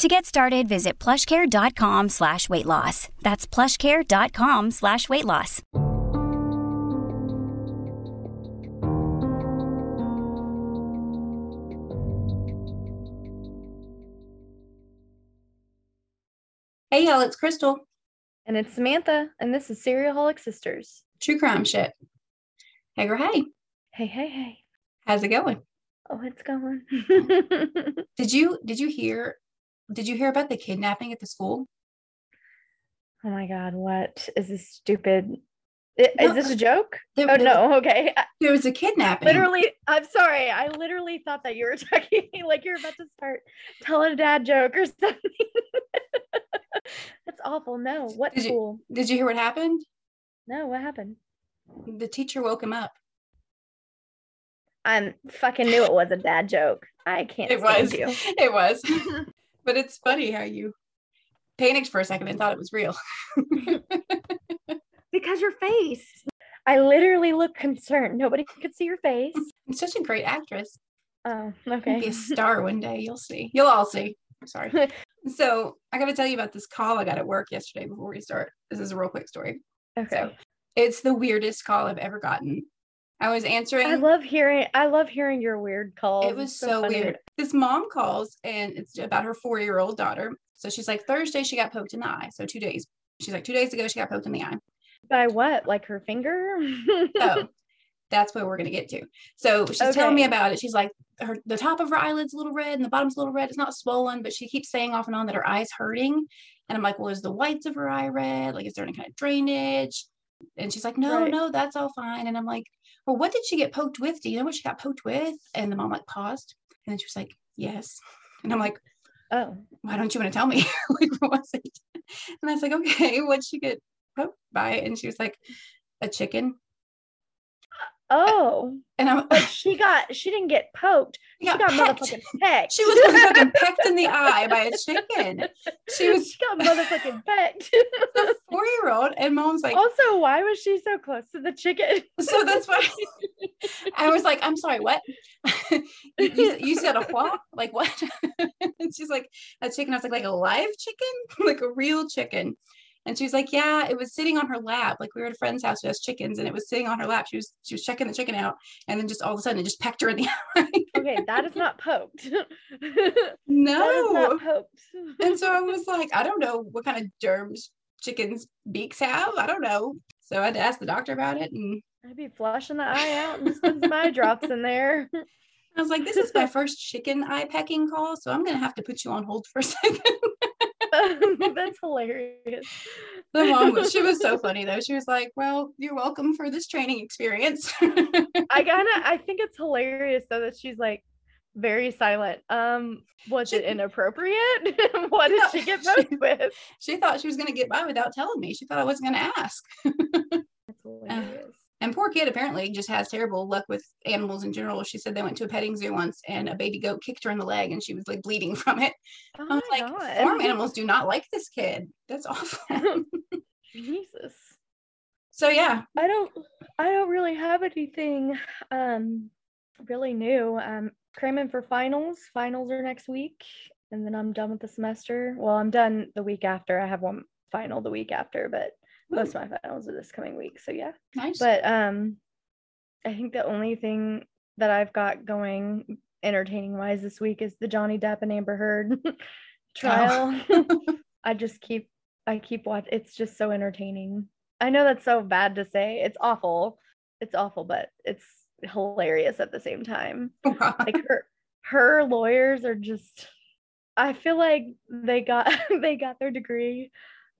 To get started, visit plushcare.com slash weight loss. That's plushcare.com slash weight loss. Hey y'all, it's Crystal. And it's Samantha, and this is Serialholic Sisters. True crime shit. Hey girl, hey. Hey, hey, hey. How's it going? Oh, it's going. Did you did you hear did you hear about the kidnapping at the school? oh my God, what is this stupid? I- No, Is this a joke? There, Oh, there- no. Okay. There was a kidnapping. Literally, I'm sorry. I literally thought that you were talking like you're about to start telling a dad joke or something. That's awful. No. What Did you- school? Did you hear what happened? No, what happened? The teacher woke him up. I fucking knew it was a dad joke. I can't It was. you. It was. But it's funny how you panicked for a second and thought it was real. Because your face. I literally look concerned. Nobody could see your face. You're such a great actress. Oh, You'll okay. Be a star one day. You'll see. You'll all see. Sorry. so I got to tell you about this call I got at work yesterday before we start. This is a real quick story. Okay. So it's the weirdest call I've ever gotten. I was answering. I love hearing I love hearing your weird calls. it was It's so, weird. This mom calls and it's about her four year old daughter. So she's like, Thursday she got poked in the eye. So two days. She's like, two days ago she got poked in the eye. By what? Like her finger? So that's what we're gonna get to. So she's telling me about it. She's like, her the top of her eyelid's a little red and the bottom's a little red. It's not swollen, but she keeps saying off and on that her eye's hurting. And I'm like, well, is the whites of her eye red? Like, is there any kind of drainage? And she's like, no, Right. no, that's all fine. And I'm like, well, what did she get poked with? Do you know what she got poked with? And the mom like paused, and then she was like, yes. And I'm like, oh. why don't you want to tell me? like, what was it? And I was like, okay, what'd she get poked by? And she was like, a chicken. Oh. And I'm But she got she didn't get poked. she She got, got pecked. motherfucking pecked. She was motherfucking pecked in the eye by a chicken. She was she got motherfucking pecked. a four year old, and mom's like, also, why was she so close to the chicken? so that's why I was like, I'm sorry, what? you, you, you said a what? Like what? and she's like, a chicken. I was like, like a live chicken, like a real chicken. And she was like, yeah, it was sitting on her lap. Like we were at a friend's house who has chickens, and it was sitting on her lap. She was she was checking the chicken out, and then just all of a sudden it just pecked her in the eye. okay, that is not poked. no. not poked. And so I was like, I don't know what kind of germs chickens' beaks have. I don't know. So I had to ask the doctor about it. And I'd be flushing the eye out and just putting some eye drops in there. I was like, this is my first chicken eye pecking call. So I'm going to have to put you on hold for a second. That's hilarious. the mom was, she was so funny though. She was like, well, you're welcome for this training experience. I kind of I think it's hilarious though that she's like very silent. Um, was it inappropriate? what did No, she get she- with? she thought she was going to get by without telling me. She thought I wasn't going to ask. That's hilarious. And poor kid apparently just has terrible luck with animals in general. She said they went to a petting zoo once and a baby goat kicked her in the leg and she was like bleeding from it. Oh I was like, god. farm animals do not like this kid. That's awful. Jesus. so yeah, I don't I don't really have anything um really new. Um cramming for finals. Finals are next week and then I'm done with the semester. Well, I'm done the week after. I have one final the week after, but most of my finals are this coming week. So yeah. nice. But um I think the only thing that I've got going entertaining wise this week is the Johnny Depp and Amber Heard trial. I just keep I keep watch it's just so entertaining. I know that's so bad to say. It's awful. It's awful, but it's hilarious at the same time. Like her her lawyers are just I feel like they got they got their degree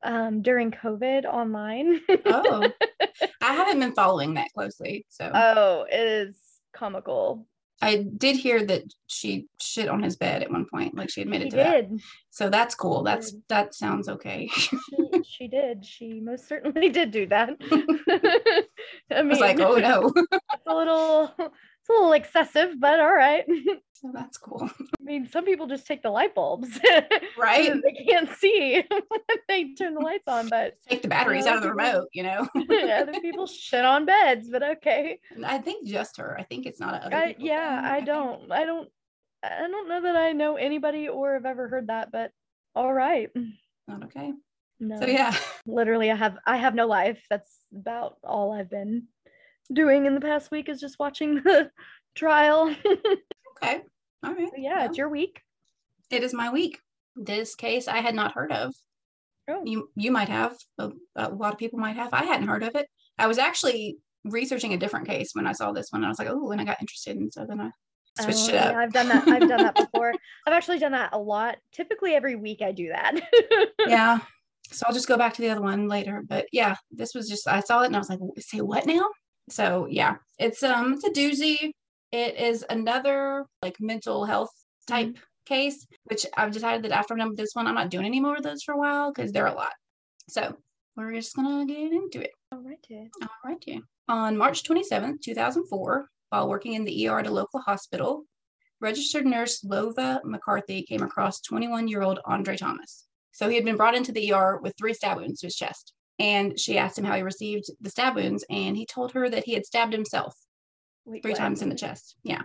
um during COVID online. oh, I haven't been following that closely. So oh, it is comical. I did hear that she shit on his bed at one point, like she admitted She to that. So that's cool. That's that sounds okay. She, she did. She most certainly did do that. I I mean, was like, oh no. it's a little, it's a little excessive, but all right. so that's cool. I mean, some people just take the light bulbs, Right? they can't see when they turn the lights on, but Take the batteries uh, out of the remote, you know. other people shit on beds. But okay, I think just her. I think it's not a other I, yeah, thing. I don't, I don't, I don't know that I know anybody or have ever heard that, but all right. Not okay. No, So yeah. literally, I have, I have no life. That's about all I've been doing in the past week is just watching the trial. Okay. All right. So yeah, Well, it's your week. it is my week. This case I had not heard of. Oh. You you might have. A, a lot of people might have. I hadn't heard of it. I was actually researching a different case when I saw this one. I was like, oh, and I got interested, and so then I switched Oh, it up. yeah, I've done that. I've done that before. I've actually done that a lot. Typically every week I do that. yeah. So I'll just go back to the other one later. But yeah, this was just I saw it and I was like, say what now? So yeah, it's um it's a doozy. It is another like mental health type case, which I've decided that after I'm done with this one, I'm not doing any more of those for a while because they're a lot. So we're just gonna get into it. All right. dear. All right, yeah. On March 27th, 2004, while working in the ER at a local hospital, registered nurse Lova McCarthy came across 21 year old Andre Thomas. So he had been brought into the ER with three stab wounds to his chest. And she asked him how he received the stab wounds, and he told her that he had stabbed himself Wait, three what? times in the chest. Yeah.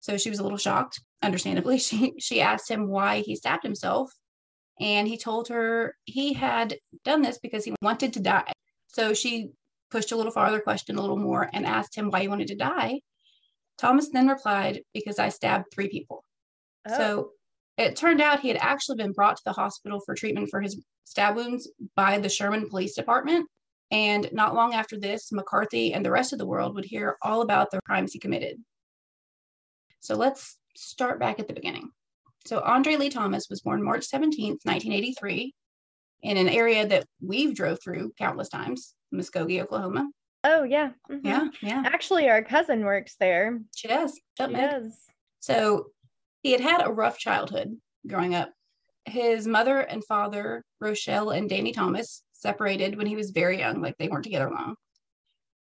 So she was a little shocked, understandably. She she asked him why he stabbed himself, and he told her he had done this because he wanted to die. So she pushed a little farther, questioned a little more, and asked him why he wanted to die. Thomas then replied, Because I stabbed three people. Oh, So it turned out he had actually been brought to the hospital for treatment for his stab wounds by the Sherman Police Department. And not long after this, McCarthy and the rest of the world would hear all about the crimes he committed. So let's start back at the beginning. So Andre Lee Thomas was born March 17th, 1983, in an area that we've drove through countless times, Muskogee, Oklahoma. oh yeah. mhm. Yeah, yeah, Actually, our cousin works there. she does. She does. So he had had a rough childhood growing up. His mother and father, Rochelle and Danny Thomas, separated when he was very young, like they weren't together long.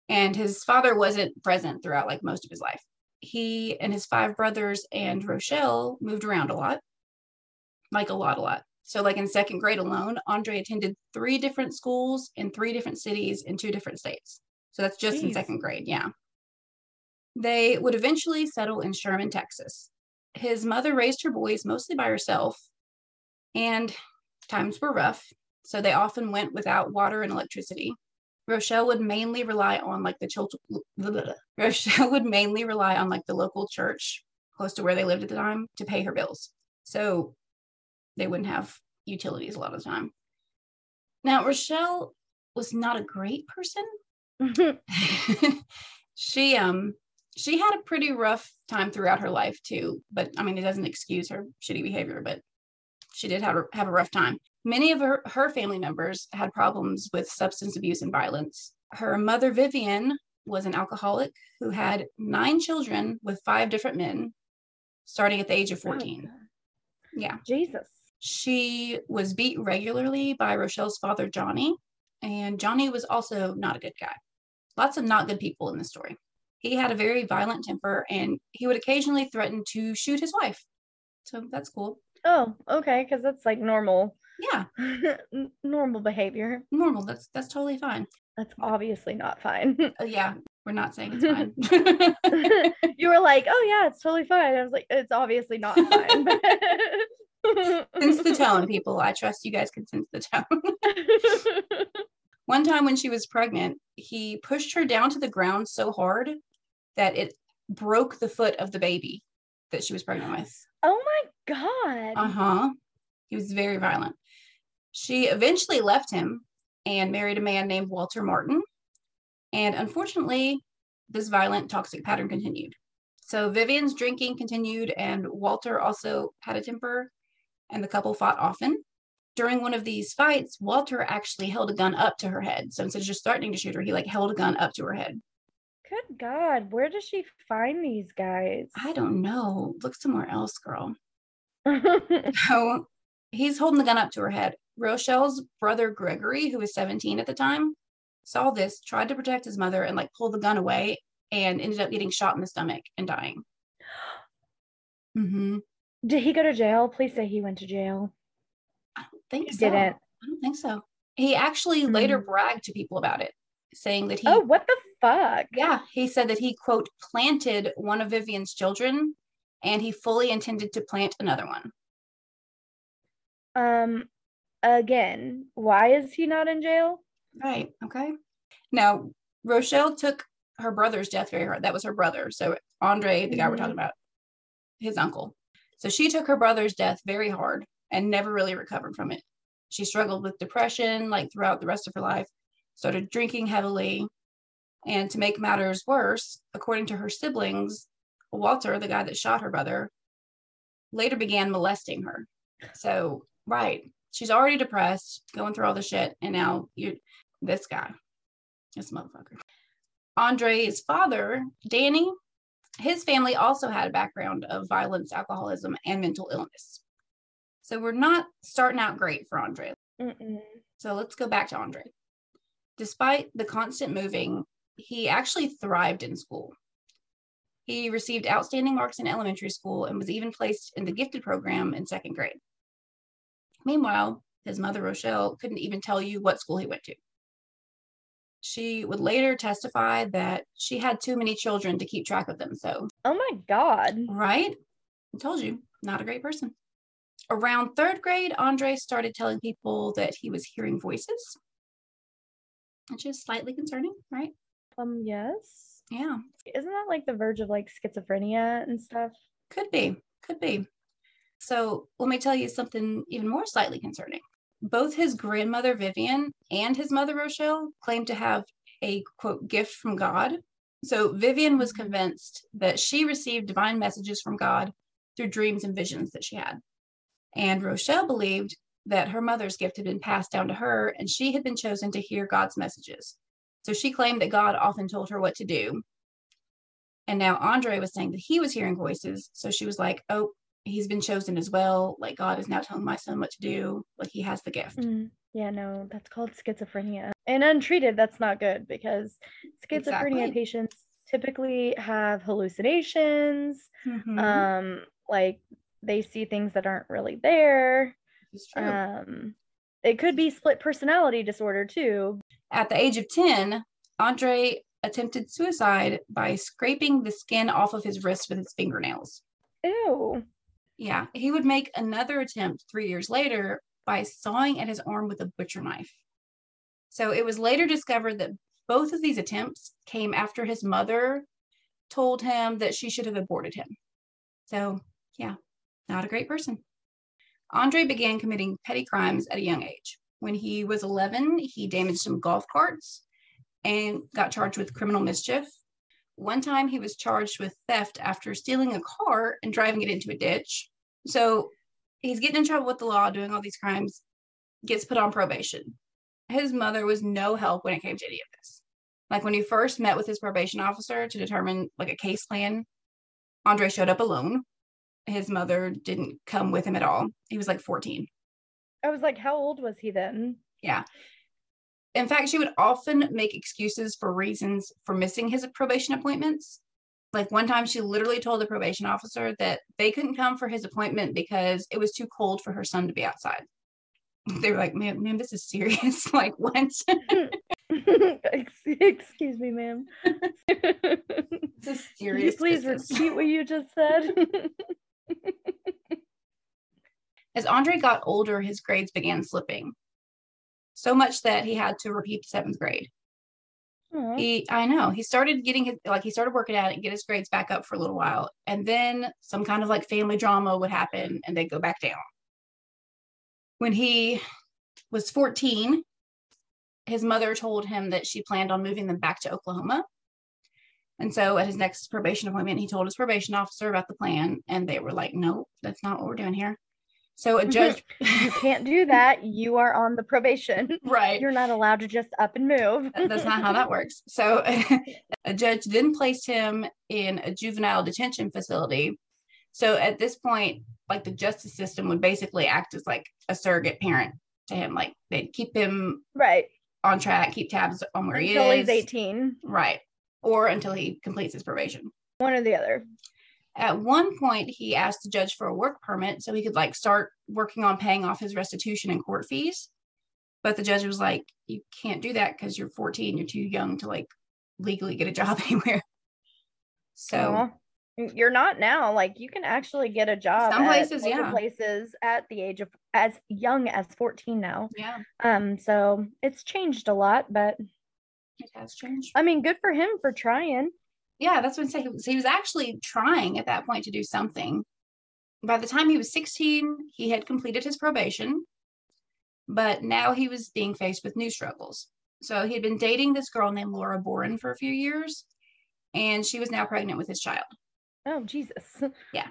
And his father wasn't present throughout like most of his life. He and his five brothers and Rochelle moved around a lot, like a lot, a lot. So, like in second grade alone, Andre attended three different schools in three different cities in two different states. So that's just in second grade. Yeah. They would eventually settle in Sherman, Texas. His mother raised her boys mostly by herself, and times were rough, so they often went without water and electricity. Rochelle would mainly rely on like the chil- Rochelle would mainly rely on like the local church close to where they lived at the time to pay her bills. So they wouldn't have utilities a lot of the time. Now Rochelle was not a great person she um she had a pretty rough time throughout her life too but i mean it doesn't excuse her shitty behavior but she did have a, have a rough time many of her, her family members had problems with substance abuse and violence her mother vivian was an alcoholic who had nine children with five different men starting at the age of 14 yeah Jesus. she was beat regularly by Rochelle's father, Johnny, and Johnny was also not a good guy. Lots of not good people in the story. He had a very violent temper and he would occasionally threaten to shoot his wife. So that's cool. Oh, okay, because that's like normal, Yeah, normal behavior. normal. That's that's totally fine. That's obviously not fine. Uh, yeah, we're not saying it's fine. you were like, oh yeah, it's totally fine. I was like, it's obviously not fine. sense the tone, people. I trust you guys can sense the tone. One time when she was pregnant, he pushed her down to the ground so hard that it broke the foot of the baby that she was pregnant with. oh my god. Uh huh. He was very violent. She eventually left him and married a man named Walter Martin. And unfortunately, this violent, toxic pattern continued. So Vivian's drinking continued, and Walter also had a temper, and the couple fought often. During one of these fights, Walter actually held a gun up to her head. So instead of just threatening to shoot her, he like held a gun up to her head. Good God, where does she find these guys? I don't know. Look somewhere else, girl. So he's holding the gun up to her head. Rochelle's brother Gregory, who was 17 at the time, saw this, tried to protect his mother, and like pulled the gun away and ended up getting shot in the stomach and dying. Mm-hmm. Did he go to jail? Please say he went to jail. I don't think He so. didn't. I don't think so. He actually later Mm. bragged to people about it, saying that he, Oh, what the fuck? yeah, he said that he, quote, planted one of Vivian's children and he fully intended to plant another one. Um, again, why is he not in jail? Right. Okay. Now, Rochelle took her brother's death very hard. That was her brother. So, Andre, the guy we're Mhm. talking about, his uncle. So, she took her brother's death very hard and never really recovered from it. She struggled with depression like throughout the rest of her life, started drinking heavily. And to make matters worse, according to her siblings, Walter, the guy that shot her brother, later began molesting her. So, right, she's already depressed, going through all the shit, and now you, this guy, this motherfucker. Andre's father, Danny, his family also had a background of violence, alcoholism, and mental illness. So we're not starting out great for Andre. Mm-mm. So let's go back to Andre. Despite the constant moving, he actually thrived in school. He received outstanding marks in elementary school and was even placed in the gifted program in second grade. Meanwhile, his mother, Rochelle, couldn't even tell you what school he went to. She would later testify that she had too many children to keep track of them. So, Oh my God. right? I told you, not a great person. Around third grade, Andre started telling people that he was hearing voices, which is slightly concerning, right? Um, yes. Yeah, Isn't that like the verge of like schizophrenia and stuff? could be, could be. So let me tell you something even more slightly concerning. Both his grandmother Vivian and his mother Rochelle claimed to have a quote gift from God. So Vivian was convinced that she received divine messages from God through dreams and visions that she had. And Rochelle believed that her mother's gift had been passed down to her and she had been chosen to hear God's messages. So she claimed that God often told her what to do. And now Andre was saying that he was hearing voices. So she was like, oh, he's been chosen as well. Like God is now telling my son what to do. Like he has the gift. Mm, yeah, no, that's called schizophrenia. And untreated, that's not good because schizophrenia Exactly. patients typically have hallucinations. Mhm. Um, like they see things that aren't really there. It's true. Um, it could be split personality disorder too. At the age of 10, Andre attempted suicide by scraping the skin off of his wrist with his fingernails. Ew. Yeah, he would make another attempt three years later by sawing at his arm with a butcher knife. So it was later discovered that both of these attempts came after his mother told him that she should have aborted him. So, yeah, not a great person. Andre began committing petty crimes at a young age. When he was 11, he damaged some golf carts and got charged with criminal mischief. One time he was charged with theft after stealing a car and driving it into a ditch. So he's getting in trouble with the law, doing all these crimes, gets put on probation. His mother was no help when it came to any of this. Like when he first met with his probation officer to determine like a case plan, Andre showed up alone. His mother didn't come with him at all. He was like 14. I was like, how old was he then? Yeah. In fact, she would often make excuses for reasons for missing his probation appointments. Like one time, she literally told the probation officer that they couldn't come for his appointment because it was too cold for her son to be outside. They were like, "Man, man, this is serious. like, what? Excuse me, ma'am. this is Can you please business." repeat what you just said? As Andre got older, his grades began slipping, so much that he had to repeat the seventh grade. Aw. he i know he started getting his like he started working at it and get his grades back up for a little while and then some kind of like family drama would happen and they'd go back down when he was 14 his mother told him that she planned on moving them back to oklahoma and so at his next probation appointment he told his probation officer about the plan and they were like no that's not what we're doing here So a judge, you can't do that. You are on the probation. right? You're not allowed to just up and move. That's not how that works. So a judge then placed him in a juvenile detention facility. So at this point, like the justice system would basically act as like a surrogate parent to him. Like they'd keep him right on track, keep tabs on where until he is. he's 18. Right. Or until he completes his probation. One or the other. At one point, he asked the judge for a work permit so he could like start working on paying off his restitution and court fees. But the judge was like, "You can't do that because you're 14. You're too young to like legally get a job anywhere." So Aw. you're not now. Like you can actually get a job. Some places, yeah. Places at the age of as young as 14 now. yeah, Um, so it's changed a lot, but it has changed. I mean, good for him for trying. Yeah, that's what I'm saying. So he was actually trying at that point to do something. By the time he was 16, he had completed his probation, but now he was being faced with new struggles. So he had been dating this girl named Laura Boren for a few years, and she was now pregnant with his child. Oh Jesus. Yeah.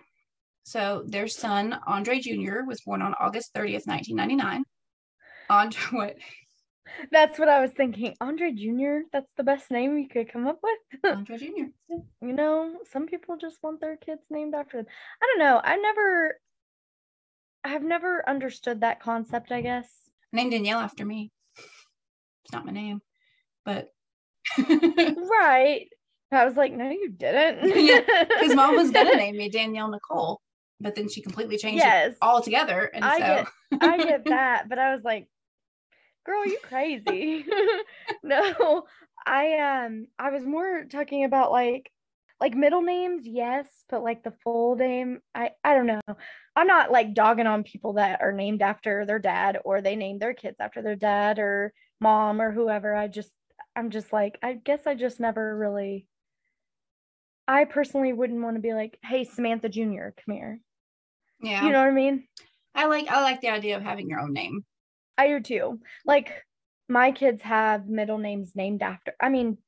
So their son, Andre Jr., was born on August 30th, 1999. Andre, what? That's what I was thinking. Andre Jr., that's the best name you could come up with. Andre Jr. you know, some people just want their kids named after them. I don't know. I never I've never understood that concept, I guess. Named Danielle after me. It's not my name, but Right. I was like, no, you didn't. Yeah, his mom was gonna name me Danielle Nicole, but then she completely changed it Yes. altogether. And I so get I get that, but I was like, girl, you crazy. no, I um I was more talking about like like middle names, yes, but like the full name, I I don't know. I'm not like dogging on people that are named after their dad or they name their kids after their dad or mom or whoever. I just I'm just like I guess I just never really I personally wouldn't want to be like, "Hey, Samantha Jr., come here." yeah, You know what I mean? I like I like the idea of having your own name. I do too. Like my kids have middle names named after. I mean,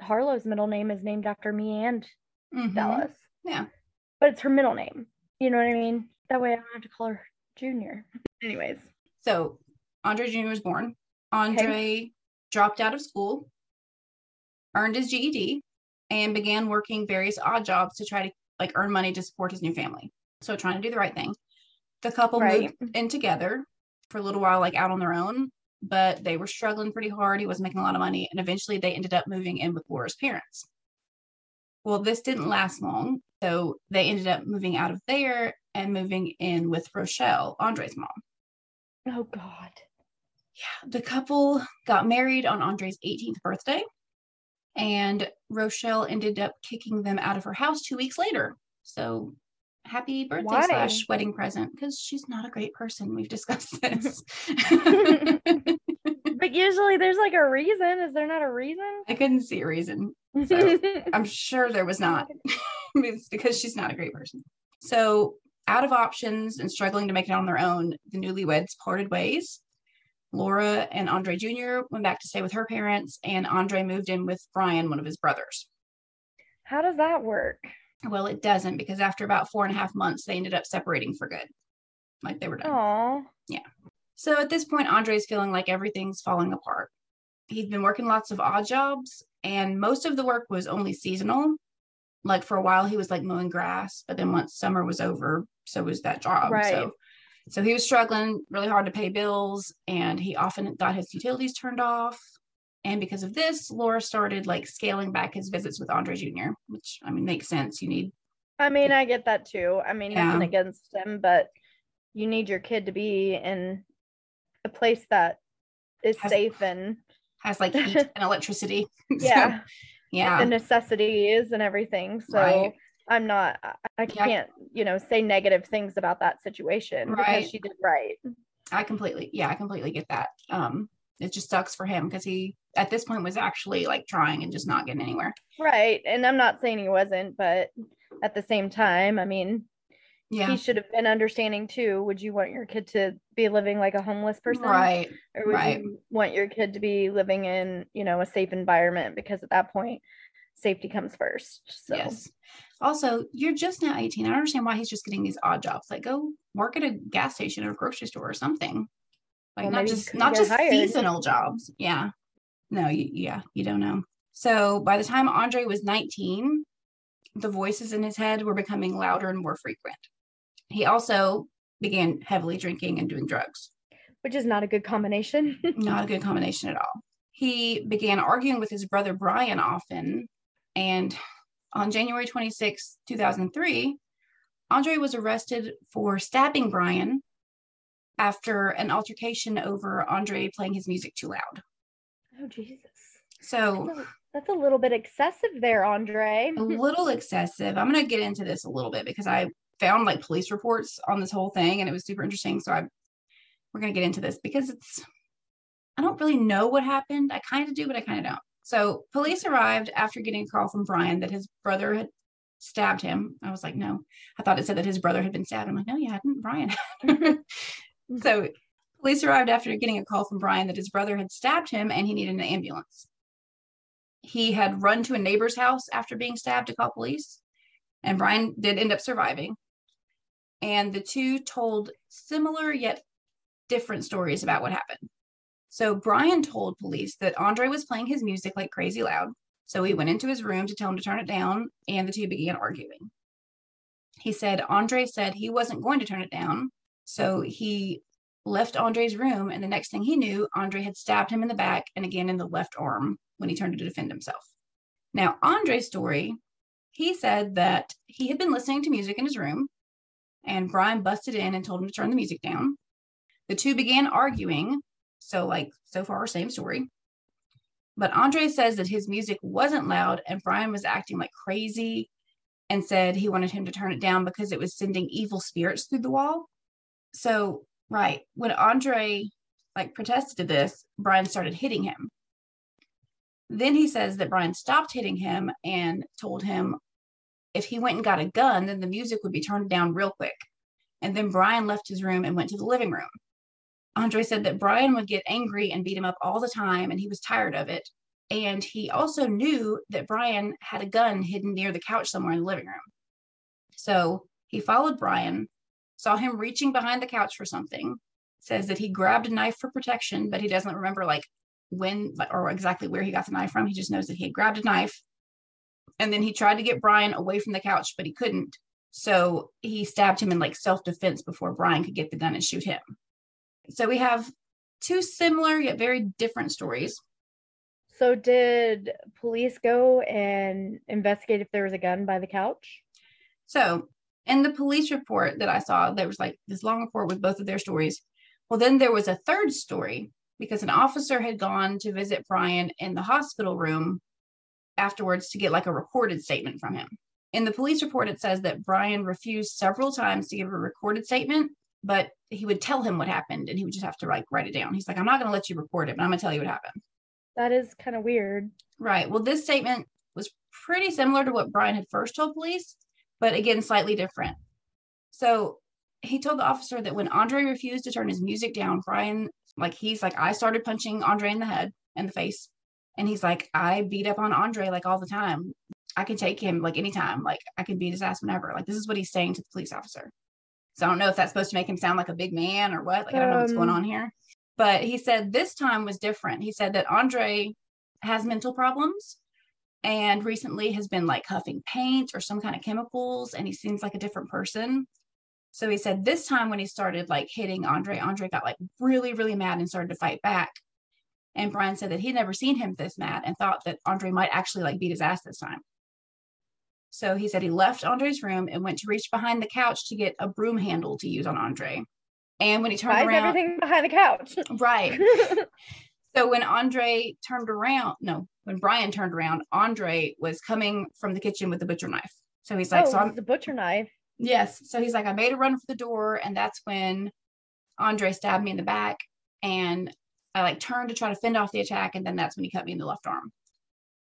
Harlow's middle name is named after me and Mhm. Dallas. Yeah. But it's her middle name. You know what I mean? That way I don't have to call her Junior. Anyways. So Andre Jr. was born. Andre dropped out of school, earned his GED, and began working various odd jobs to try to like earn money to support his new family. So trying to do the right thing. The couple Right. moved in together for a little while, like out on their own, but they were struggling pretty hard. He wasn't making a lot of money, and eventually they ended up moving in with Laura's parents. Well, this didn't last long, so they ended up moving out of there and moving in with Rochelle, Andre's mom. Oh God. Yeah. The couple got married on Andre's 18th birthday, and Rochelle ended up kicking them out of her house two weeks later. So happy birthday Why? slash wedding present because she's not a great person. We've discussed this. But usually there's like a reason. Is there not a reason? I couldn't see a reason. So I'm sure there was not. it's because she's not a great person. So, out of options and struggling to make it on their own, the newlyweds parted ways. Laura and Andre Jr. went back to stay with her parents, and Andre moved in with Brian, one of his brothers. How does that work? Well, it doesn't because after about four and a half months, they ended up separating for good. Like they were done. Oh. Yeah. So at this point, Andre's feeling like everything's falling apart. He'd been working lots of odd jobs, and most of the work was only seasonal. Like for a while, he was like mowing grass, but then once summer was over, so was that job. Right. So, so he was struggling really hard to pay bills, and he often got his utilities turned off. And because of this, Laura started like scaling back his visits with Andre Jr., which I mean makes sense. You need I mean, I get that too. I mean, nothing against them, but you need your kid to be in a place that is Has- safe and has like heat and electricity. So, yeah, yeah. the necessities and everything. So Right. I'm not, I, can't, you know, say negative things about that situation Right. because she did right. I completely, yeah, I completely get that. Um, it just sucks for him because he, at this point, was actually like trying and just not getting anywhere. Right. And I'm not saying he wasn't, but at the same time, I mean, Yeah, he should have been understanding too. Would you want your kid to be living like a homeless person? right. or would right. you want your kid to be living in you know a safe environment because at that point safety comes first. So Yes. Also, you're just now 18. I don't understand why he's just getting these odd jobs. Like go work at a gas station or a grocery store or something. Like Well, not just couldn't just hired. seasonal jobs. Yeah. No, you, yeah, you don't know. So by the time Andre was 19, the voices in his head were becoming louder and more frequent. He also began heavily drinking and doing drugs. which is not a good combination. Not a good combination at all. He began arguing with his brother Brian often. And on January 26, 2003, Andre was arrested for stabbing Brian after an altercation over Andre playing his music too loud. Oh Jesus. So, That's a, that's a little bit excessive there, Andre. a little excessive. I'm going to get into this a little bit because I found like police reports on this whole thing and it was super interesting. So, I we're going to get into this because it's I don't really know what happened. I kind of do, but I kind of don't. So, police arrived after getting a call from Brian that his brother had stabbed him. I was like, no. I thought it said that his brother had been stabbed. I'm like, no, you hadn't, Brian. so, police arrived after getting a call from Brian that his brother had stabbed him and he needed an ambulance. He had run to a neighbor's house after being stabbed to call police, and Brian did end up surviving. And the two told similar yet different stories about what happened. So Brian told police that Andre was playing his music like crazy loud. So he went into his room to tell him to turn it down, and the two began arguing. He said Andre said he wasn't going to turn it down. So he left Andre's room, and the next thing he knew, Andre had stabbed him in the back and again in the left arm when he turned to defend himself. Now, Andre's story, he said that he had been listening to music in his room, and Brian busted in and told him to turn the music down. The two began arguing. So, like, so far, same story. But Andre says that his music wasn't loud and Brian was acting like crazy and said he wanted him to turn it down because it was sending evil spirits through the wall. So, right, when Andre like protested this, Brian started hitting him. Then he says that Brian stopped hitting him and told him if he went and got a gun, then the music would be turned down real quick. And then Brian left his room and went to the living room. Andre said that Brian would get angry and beat him up all the time, and he was tired of it. And he also knew that Brian had a gun hidden near the couch somewhere in the living room. So he followed Brian, saw him reaching behind the couch for something, says that he grabbed a knife for protection, but he doesn't remember like when or exactly where he got the knife from. He just knows that he had grabbed a knife. And then he tried to get Brian away from the couch, but he couldn't. So he stabbed him in like self defense before Brian could get the gun and shoot him. So we have two similar yet very different stories. So did police go and investigate if there was a gun by the couch? So in the police report that I saw, there was like this long report with both of their stories. Well, then there was a third story because an officer had gone to visit Brian in the hospital room afterwards to get like a recorded statement from him. In the police report, it says that Brian refused several times to give a recorded statement, but he would tell him what happened and he would just have to like write it down. He's like, I'm not going to let you record it, but I'm going to tell you what happened. That is kind of weird. Right. Well, this statement was pretty similar to what Brian had first told police, but again, slightly different. So he told the officer that when Andre refused to turn his music down, Brian, like, he's like, I started punching Andre in the head and the face. And he's like, I beat up on Andre like all the time. I can take him like anytime. Like, I can beat his ass whenever. Like, this is what he's saying to the police officer. So I don't know if that's supposed to make him sound like a big man or what. Like, I don't know what's going Um, on here. But he said this time was different. He said that Andre has mental problems and recently has been like huffing paint or some kind of chemicals and he seems like a different person. So he said this time when he started like hitting Andre, Andre got like really, really mad and started to fight back. And Brian said that he'd never seen him this mad and thought that Andre might actually like beat his ass this time. So he said he left Andre's room and went to reach behind the couch to get a broom handle to use on Andre. And when he turned Why around, everything behind the couch? right. So when Andre turned around, no, when Brian turned around, Andre was coming from the kitchen with the butcher knife. So he's like, oh, so I'm the butcher knife. yes. So he's like, I made a run for the door, and that's when Andre stabbed me in the back, and I like turned to try to fend off the attack, and then that's when he cut me in the left arm.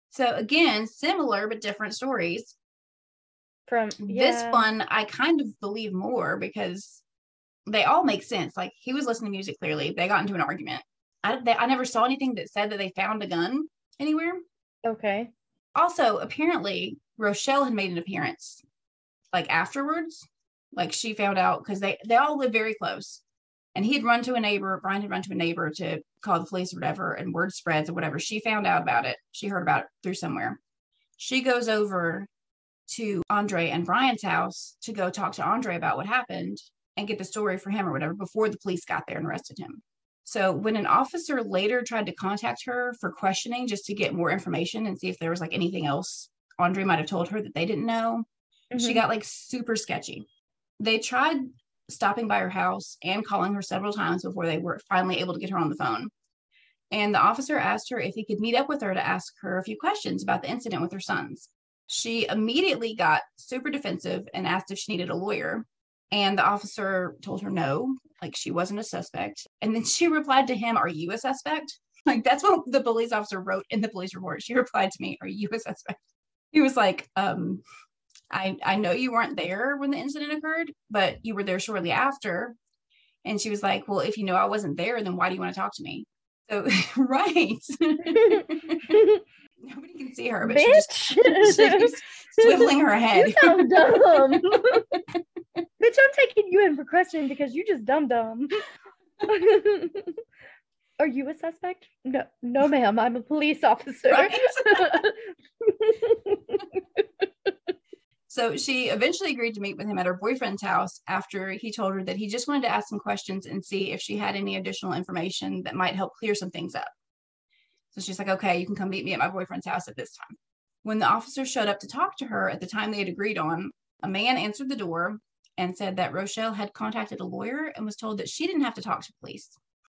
So again, similar but different stories. From This one I kind of believe more because they all make sense. Like he was listening to music clearly. They got into an argument. I they, I never saw anything that said that they found a gun anywhere. Okay. Also, apparently, Rochelle had made an appearance like afterwards. Like she found out because they they all live very close. And he had run to a neighbor, Brian had run to a neighbor to call the police or whatever, and word spreads or whatever. She found out about it. She heard about it through somewhere. She goes over to Andre and Brian's house to go talk to Andre about what happened and get the story for him or whatever before the police got there and arrested him. So when an officer later tried to contact her for questioning just to get more information and see if there was like anything else Andre might have told her that they didn't know, mm-hmm. she got like super sketchy. They tried stopping by her house and calling her several times before they were finally able to get her on the phone. And the officer asked her if he could meet up with her to ask her a few questions about the incident with her sons. She immediately got super defensive and asked if she needed a lawyer. And the officer told her no, like she wasn't a suspect. And then she replied to him, Are you a suspect? Like that's what the police officer wrote in the police report. She replied to me, Are you a suspect? He was like, um, I, I know you weren't there when the incident occurred, but you were there shortly after. And she was like, Well, if you know I wasn't there, then why do you want to talk to me? So, right. Nobody can see her, but Bitch. she just she's swiveling her head. You sound dumb. Bitch, I'm taking you in for questioning because you just dumb dumb. Are you a suspect? No, no, ma'am. I'm a police officer. Right? So she eventually agreed to meet with him at her boyfriend's house after he told her that he just wanted to ask some questions and see if she had any additional information that might help clear some things up. So she's like, okay, you can come meet me at my boyfriend's house at this time. When the officer showed up to talk to her at the time they had agreed on, a man answered the door and said that Rochelle had contacted a lawyer and was told that she didn't have to talk to police.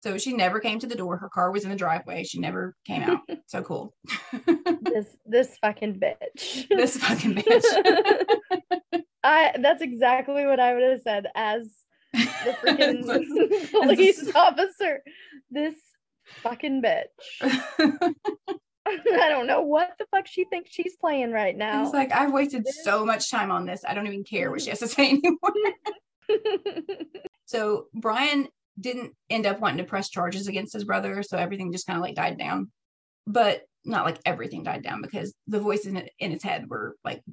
So she never came to the door. Her car was in the driveway. She never came out. so cool. this this fucking bitch. This fucking bitch. I that's exactly what I would have said as the freaking police officer. This fucking bitch. I don't know what the fuck she thinks she's playing right now. It's like I've wasted so much time on this. I don't even care what she has to say anymore. so Brian didn't end up wanting to press charges against his brother, so everything just kind of like died down. But not like everything died down because the voices in, in his head were like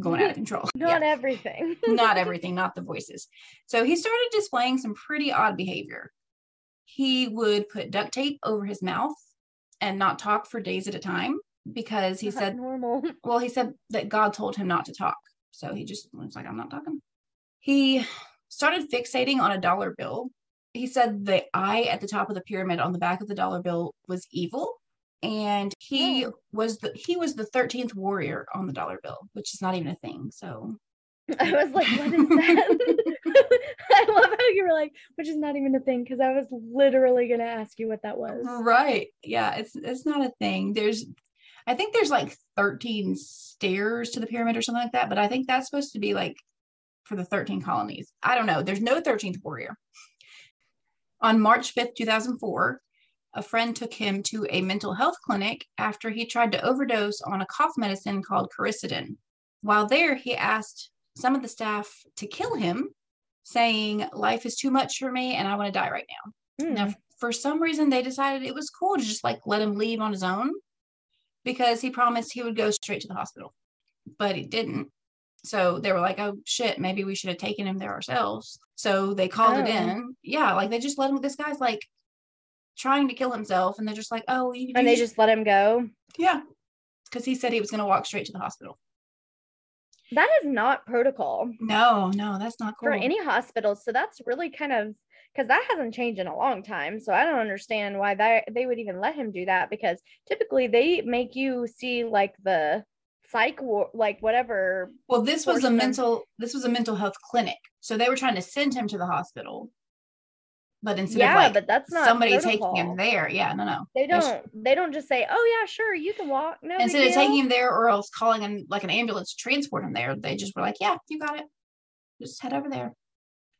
going out of control. not yeah. everything. not everything, not the voices. So he started displaying some pretty odd behavior. He would put duct tape over his mouth and not talk for days at a time because he not said normal. Well, he said that God told him not to talk. So he just was like, I'm not talking. He started fixating on a dollar bill he said the eye at the top of the pyramid on the back of the dollar bill was evil and he oh. was the he was the 13th warrior on the dollar bill which is not even a thing so i was like what is that i love how you were like which is not even a thing because i was literally going to ask you what that was. Right. Yeah it's it's not a thing. There's i think there's like 13 stairs to the pyramid or something like that but i think that's supposed to be like for the 13 colonies. I don't know. There's no 13th warrior. On March 5th, 2004, a friend took him to a mental health clinic after he tried to overdose on a cough medicine called Coricidin. While there, he asked some of the staff to kill him, saying, Life is too much for me and I want to die right now. Mm. Now, for some reason, they decided it was cool to just like let him leave on his own because he promised he would go straight to the hospital, but he didn't. So they were like, oh shit, maybe we should have taken him there ourselves. So they called oh. it in. Yeah, like they just let him. This guy's like trying to kill himself, and they're just like, oh, you, and they just, just let him go. Yeah, because he said he was going to walk straight to the hospital. That is not protocol. No, no, that's not cool. for any hospital. So that's really kind of because that hasn't changed in a long time. So I don't understand why that they would even let him do that because typically they make you see like the psych like whatever well this was a mental this was a mental health clinic so they were trying to send him to the hospital but instead yeah, of like but that's not somebody protocol. taking him there yeah no no. They don't they don't just say oh yeah sure you can walk no instead of taking him there or else calling him like an ambulance to transport him there they just were like yeah you got it. Just head over there.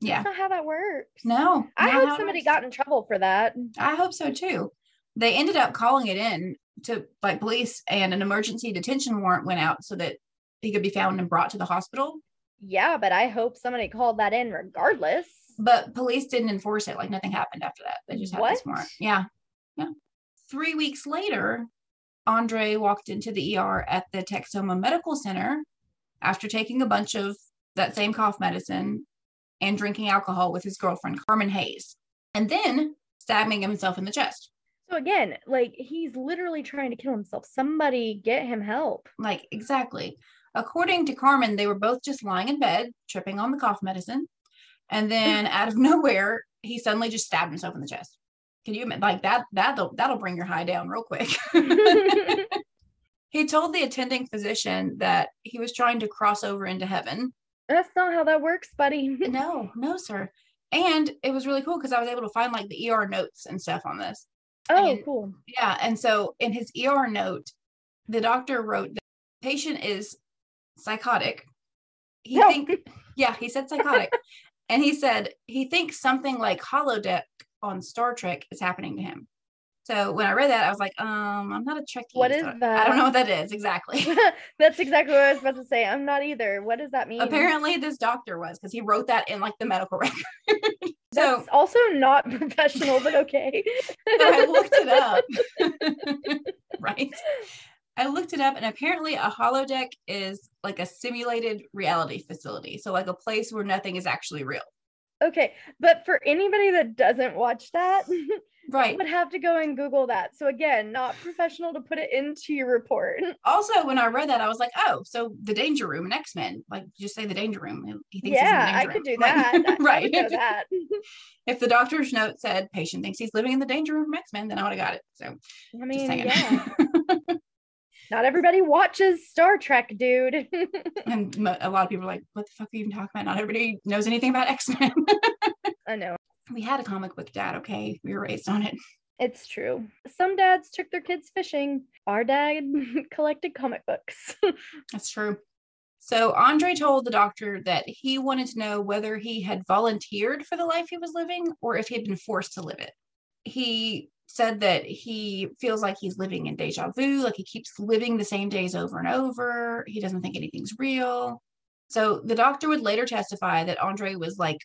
Yeah. That's not how that works. No i hope somebody got in trouble for that. I hope so too. They ended up calling it in to like police and an emergency detention warrant went out so that he could be found and brought to the hospital. Yeah, but I hope somebody called that in regardless. But police didn't enforce it. Like nothing happened after that. They just had what? this warrant. Yeah. Yeah. Three weeks later, Andre walked into the ER at the Texoma Medical Center after taking a bunch of that same cough medicine and drinking alcohol with his girlfriend, Carmen Hayes, and then stabbing himself in the chest. So again, like he's literally trying to kill himself. Somebody get him help. Like, exactly. According to Carmen, they were both just lying in bed, tripping on the cough medicine. And then out of nowhere, he suddenly just stabbed himself in the chest. Can you imagine like that? That'll that'll bring your high down real quick. he told the attending physician that he was trying to cross over into heaven. That's not how that works, buddy. No, no, sir. And it was really cool because I was able to find like the ER notes and stuff on this. Oh, And- cool. Yeah. And so in his ER note, the doctor wrote that the patient is psychotic. He No. think yeah, he said psychotic. And he said he thinks something like holodeck on Star Trek is happening to him. So when I read that, I was like, um, I'm not a Trekkie. What is so I don't know what that is exactly. That's exactly what I was about to say. I'm not either. What does that mean? Apparently, this doctor was because he wrote that in like the medical record. so, That's also not professional, but okay. so I looked it up. right. I looked it up, and apparently, a holodeck is like a simulated reality facility. So, like a place where nothing is actually real. Okay, but for anybody that doesn't watch that, Right. would have to go and Google that. So again, not professional to put it into your report. Also, when I read that, I was like, oh, so the danger room in X Men, like just say the danger room. He thinks yeah, he's I the could do that. Right. that. if the doctor's note said patient thinks he's living in the danger room from X Men, then I would have got it. So I just mean, saying. yeah. Not everybody watches Star Trek, dude. and a lot of people are like, what the fuck are you even talking about? Not everybody knows anything about X Men. I know. we had a comic book dad, okay? We were raised on it. It's true. Some dads took their kids fishing. Our dad collected comic books. That's true. So Andre told the doctor that he wanted to know whether he had volunteered for the life he was living or if he had been forced to live it. He said that he feels like he's living in deja vu, like he keeps living the same days over and over. He doesn't think anything's real. So the doctor would later testify that Andre was like,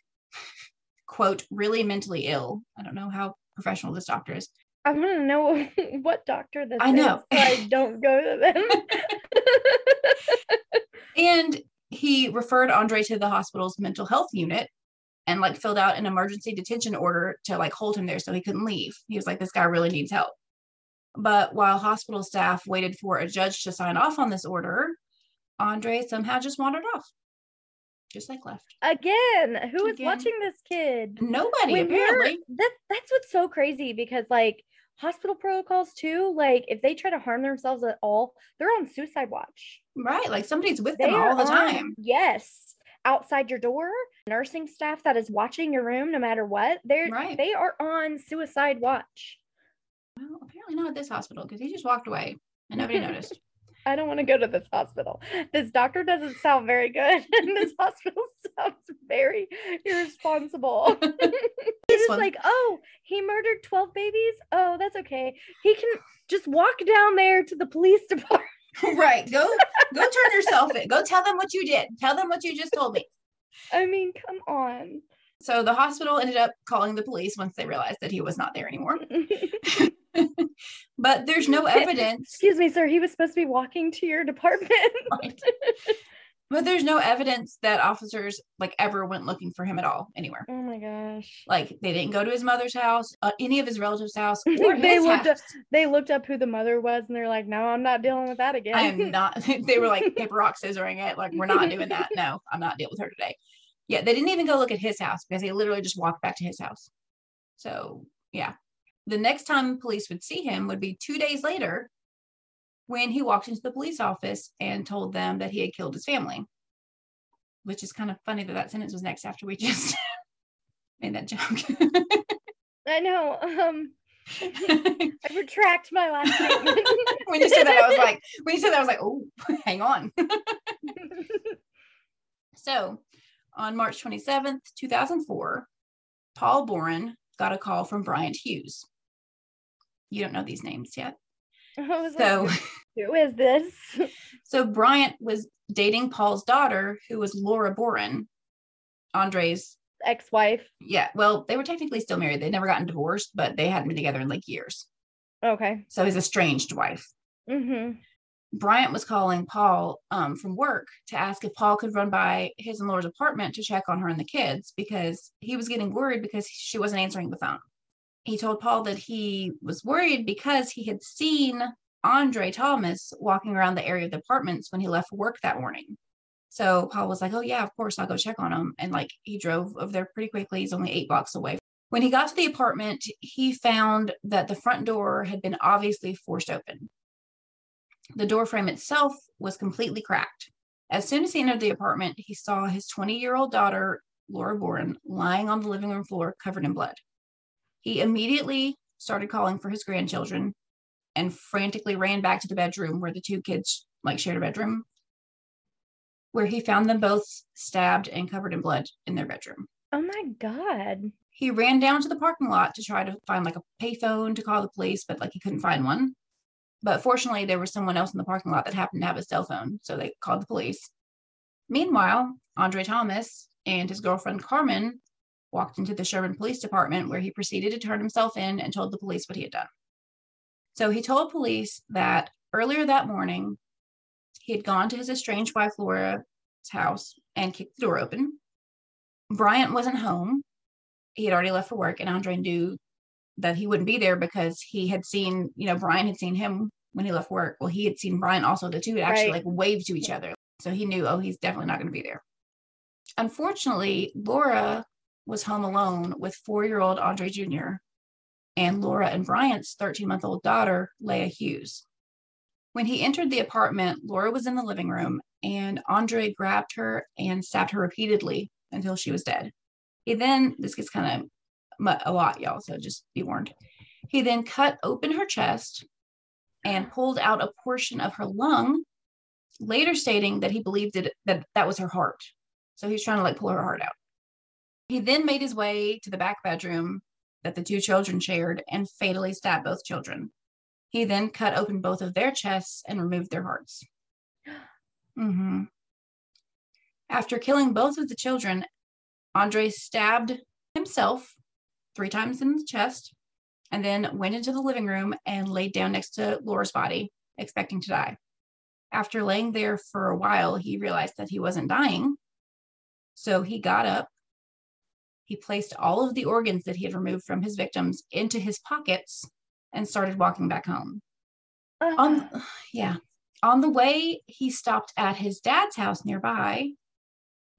quote, really mentally ill. I don't know how professional this doctor is. I want to know what doctor this I know. is. So I don't go to them. And he referred Andre to the hospital's mental health unit and like filled out an emergency detention order to like hold him there so he couldn't leave. He was like, this guy really needs help. But while hospital staff waited for a judge to sign off on this order, Andre somehow just wandered off, just like left. Again, who is watching this kid? Nobody When apparently. That that's what's so crazy because like hospital protocols too, like if they try to harm themselves at all, they're on suicide watch. Right. Like somebody's with They them all the on- time. Yes. Outside your door, nursing staff that is watching your room no matter what, they're Right. they are on suicide watch. Well, apparently not at this hospital because he just walked away and nobody noticed. I don't want to go to this hospital. This doctor doesn't sound very good. And this hospital sounds very irresponsible. He's just like, oh, he murdered 12 babies. Oh, that's okay. He can just walk down there to the police department. Right. Go go turn yourself in. Go tell them what you did. Tell them what you just told me. I mean, come on. So the hospital ended up calling the police once they realized that he was not there anymore. but there's no evidence. Excuse me, sir. He was supposed to be walking to your department. Right. But there's no evidence that officers like ever went looking for him at all anywhere. oh my gosh. Like they didn't go to his mother's house, uh, any of his relatives' house, or They looked house. up- They looked up who the mother was and they're like, no, I'm not dealing with that again. I am not. They were like paper rock scissoring it. Like we're not doing that. No, I'm not dealing with her today. Yeah, they didn't even go look at his house because he literally just walked back to his house. So yeah, the next time police would see him would be two days later, when he walked into the police office and told them that he had killed his family. Which is kind of funny that that sentence was next after we just made that joke. I know. Um, I retract my last statement. when you said that, I was like, when you said that, I was like, oh, hang on. So on March 27th, 2004, Paul Boren got a call from Bryant Hughes. You don't know these names yet. So, like, who is this? so Bryant was dating Paul's daughter, who was Laura Boren, Andre's. Ex-wife. Yeah, well, they were technically still married. They'd never gotten divorced, but they hadn't been together in like years. Okay. So his estranged wife. Mm-hmm. Bryant was calling Paul um, from work to ask if Paul could run by his and Laura's apartment to check on her and the kids because he was getting worried because she wasn't answering the phone. He told Paul that he was worried because he had seen Andre Thomas walking around the area of the apartments when he left work that morning. So Paul was like, Oh, yeah, of course, I'll go check on him. And like he drove over there pretty quickly. He's only eight blocks away. When he got to the apartment, he found that the front door had been obviously forced open. The door frame itself was completely cracked. As soon as he entered the apartment, he saw his 20 year old daughter, Laura Boren, lying on the living room floor covered in blood. He immediately started calling for his grandchildren and frantically ran back to the bedroom where the two kids like shared a bedroom, where he found them both stabbed and covered in blood in their bedroom. Oh my God. He ran down to the parking lot to try to find like a payphone to call the police, but like he couldn't find one. But fortunately, there was someone else in the parking lot that happened to have a cell phone, so they called the police. Meanwhile, Andre Thomas and his girlfriend Carmen walked into the Sherman Police Department where he proceeded to turn himself in and told the police what he had done. So he told police that earlier that morning, he had gone to his estranged wife Laura's house and kicked the door open. Bryant wasn't home. He had already left for work, and Andre knew that he wouldn't be there because he had seen, you know, Brian had seen him when he left work. Well, he had seen Brian also. The two had actually Right. like waved to each other. So he knew, oh, he's definitely not going to be there. Unfortunately, Laura was home alone with four year old Andre Jr. and Laura and Bryant's 13 month old daughter, Leah Hughes. When he entered the apartment, Laura was in the living room and Andre grabbed her and stabbed her repeatedly until she was dead. He then, this gets kind of a lot, y'all, so just be warned. He then cut open her chest and pulled out a portion of her lung, later stating that he believed it, that that was her heart. So he's trying to like pull her heart out. He then made his way to the back bedroom that the two children shared and fatally stabbed both children. He then cut open both of their chests and removed their hearts. hmm After killing both of the children, Andre stabbed himself three times in the chest and then went into the living room and laid down next to Laura's body, expecting to die. After laying there for a while, he realized that he wasn't dying. So he got up. He placed all of the organs that he had removed from his victims into his pockets and started walking back home. On yeah, on the way, he stopped at his dad's house nearby,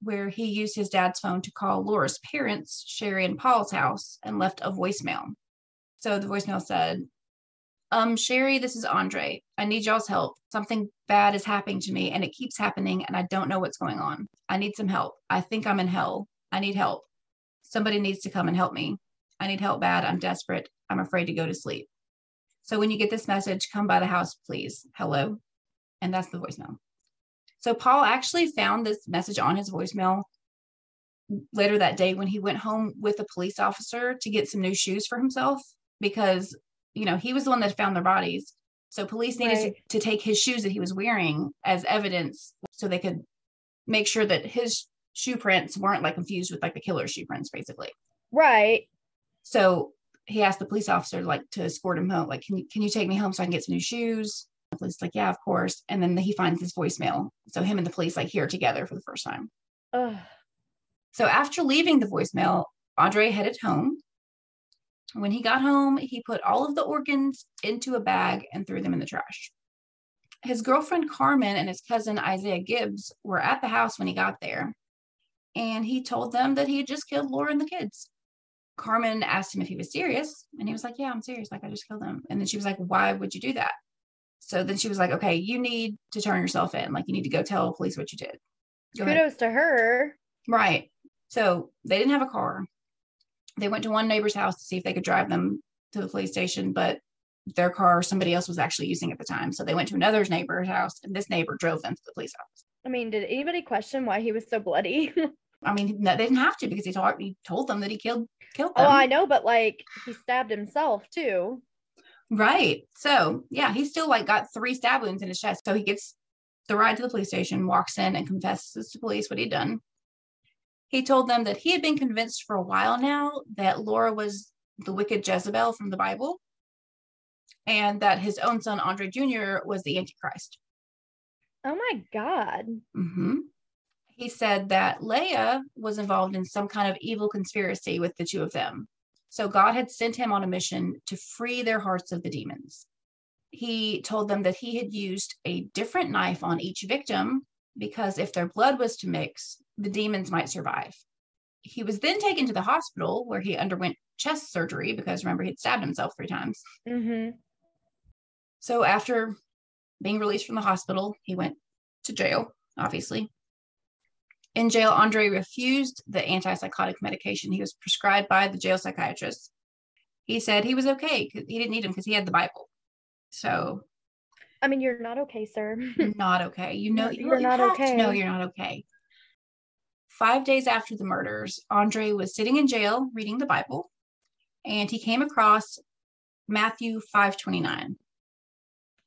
where he used his dad's phone to call Laura's parents, Sherry and Paul's house, and left a voicemail. So the voicemail said, um, Sherry, this is Andre. I need y'all's help. Something bad is happening to me and it keeps happening and I don't know what's going on. I need some help. I think I'm in hell. I need help. Somebody needs to come and help me. I need help bad. I'm desperate. I'm afraid to go to sleep. So when you get this message, come by the house, please. Hello. And that's the voicemail. So Paul actually found this message on his voicemail later that day when he went home with a police officer to get some new shoes for himself because you know he was the one that found their bodies so police needed Right. to, to take his shoes that he was wearing as evidence so they could make sure that his shoe prints weren't like confused with like the killer's shoe prints basically Right. so he asked the police officer like to escort him home like can you can you take me home so i can get some new shoes the police like yeah of course and then he finds his voicemail so him and the police like hear together for the first time Ugh. so after leaving the voicemail, Andre headed home. When he got home, he put all of the organs into a bag and threw them in the trash. His girlfriend Carmen and his cousin Isaiah Gibbs were at the house when he got there, and he told them that he had just killed Laura and the kids. Carmen asked him if he was serious, and he was like, Yeah, I'm serious. Like, I just killed them. And then she was like, Why would you do that? So then she was like, Okay, you need to turn yourself in. Like, you need to go tell police what you did. Go ahead. Kudos to her. Right. So they didn't have a car. They went to one neighbor's house to see if they could drive them to the police station, but their car somebody else was actually using at the time. So they went to another neighbor's house, and this neighbor drove them to the police office. I mean, did anybody question why he was so bloody? I mean, no, they didn't have to because he told told them that he killed killed them. oh. I know, but like he stabbed himself too. Right. So yeah, he still like got three stab wounds in his chest. So he gets the ride to the police station, walks in, and confesses to police what he'd done. He told them that he had been convinced for a while now that Laura was the wicked Jezebel from the Bible. and that his own son, Andre Jr., was the Antichrist. Oh my God. hmm He said that Leah was involved in some kind of evil conspiracy with the two of them. So God had sent him on a mission to free their hearts of the demons. He told them that he had used a different knife on each victim because if their blood was to mix, the demons might survive. He was then taken to the hospital where he underwent chest surgery because remember, he'd stabbed himself three times. Mm-hmm. So after being released from the hospital, he went to jail, obviously. In jail, Andre refused the antipsychotic medication he was prescribed by the jail psychiatrist. He said he was okay because he didn't need him because he had the Bible. So I mean, you're not okay, sir. not okay. You know, You're you not okay. No, you're not okay. Five days after the murders, Andre was sitting in jail reading the Bible, and he came across Matthew 5:29,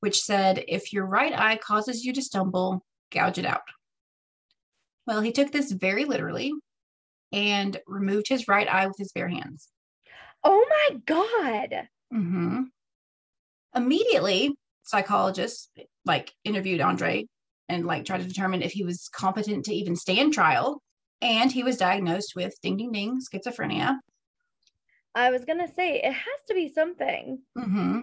which said, "If your right eye causes you to stumble, gouge it out." Well, he took this very literally and removed his right eye with his bare hands. oh my God. hmm Immediately, psychologists like interviewed Andre and like tried to determine if he was competent to even stand trial. And he was diagnosed with ding ding ding schizophrenia. I was going to say, it has to be something, hmm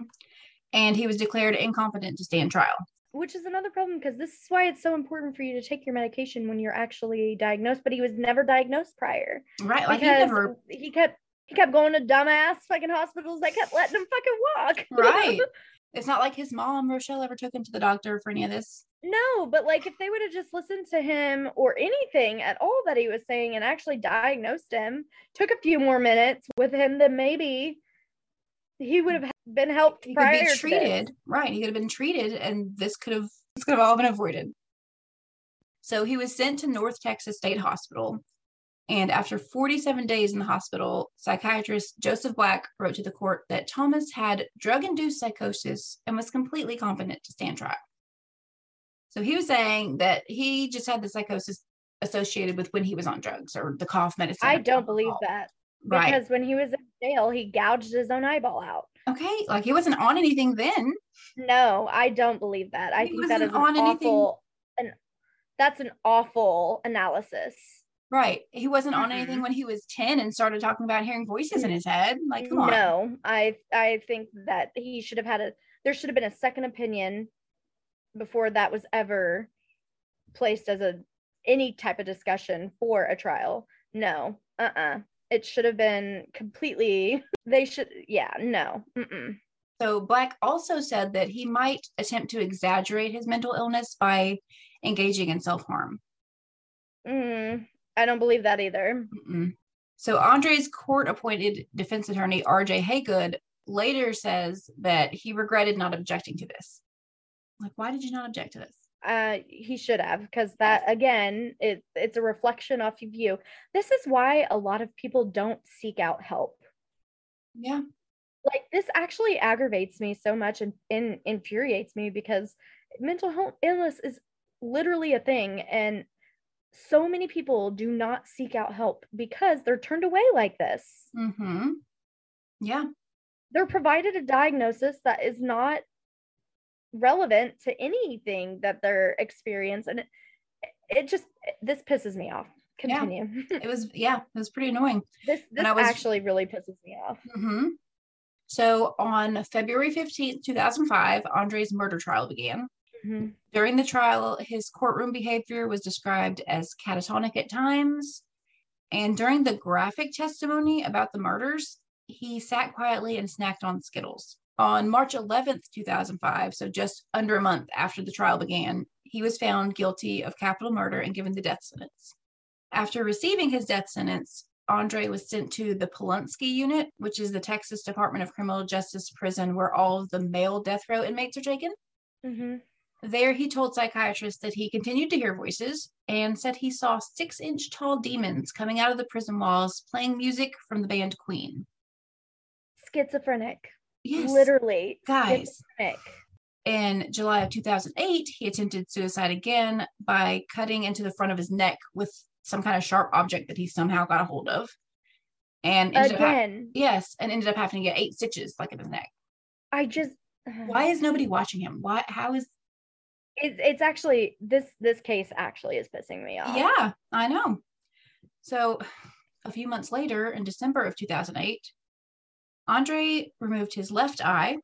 And he was declared incompetent to stand trial. Which is another problem because this is why it's so important for you to take your medication when you're actually diagnosed. But he was never diagnosed prior Right. Like he because never he kept. He kept going to dumbass fucking hospitals that kept letting him fucking walk. right. It's not like his mom, Rochelle, ever took him to the doctor for any of this. No, but like if they would have just listened to him or anything at all that he was saying and actually diagnosed him, took a few more minutes with him, then maybe he would have been helped He could prior be treated. Right. He could have been treated and this could have this could have all been avoided. So he was sent to North Texas State Hospital. And after 47 days in the hospital, psychiatrist Joseph Black wrote to the court that Thomas had drug induced psychosis and was completely competent to stand trial. So he was saying that he just had the psychosis associated with when he was on drugs or the cough medicine. I don't believe that Right. because when he was in jail, he gouged his own eyeball out. okay. Like he wasn't on anything then. No, I don't believe that. I He think that is wasn't an on anything- awful, and that's an awful analysis. Right. He wasn't on anything when he was 10 and started talking about hearing voices in his head. Like, come on. No, I I think that he should have had a there should have been a second opinion before that was ever placed as a any type of discussion for a trial. No, uh-uh. It should have been completely they should yeah, no. Mm-mm. So Black also said that he might attempt to exaggerate his mental illness by engaging in self-harm. Mm, I don't believe that either. Mm-mm. So Andre's court-appointed defense attorney, R.J. Haygood, later says that he regretted not objecting to this. Like, why did you not object to this? Uh he should have because that again it it's a reflection off of you this is why a lot of people don't seek out help Yeah. like this actually aggravates me so much and, and infuriates me because mental health illness is literally a thing and so many people do not seek out help because they're turned away like this Mm-hmm. Yeah. they're provided a diagnosis that is not relevant to anything that they're experiencing and it, it just this pisses me off Yeah. continue It was, yeah, it was pretty annoying. this this was- actually really pisses me off hmm So on February 15th, 2005, Andre's murder trial began. Mhm. During the trial, his courtroom behavior was described as catatonic at times. And during the graphic testimony about the murders, he sat quietly and snacked on Skittles. On March 11th, 2005, so just under a month after the trial began, he was found guilty of capital murder and given the death sentence. After receiving his death sentence, Andre was sent to the Polunsky unit, which is the Texas Department of Criminal Justice prison where all of the male death row inmates are taken. Mhm. There, he told psychiatrists that he continued to hear voices and said he saw six inch tall demons coming out of the prison walls playing music from the band Queen. schizophrenic Yes. literally Guys. In July of 2008, he attempted suicide again by cutting into the front of his neck with some kind of sharp object that he somehow got a hold of. And up ha- again yes, and ended up having to get eight stitches like in his neck. i just why is nobody watching him? Why how is It's it's actually this this case actually is pissing me off. Yeah, I know. So a few months later, in December of 2008, Andre removed his left eye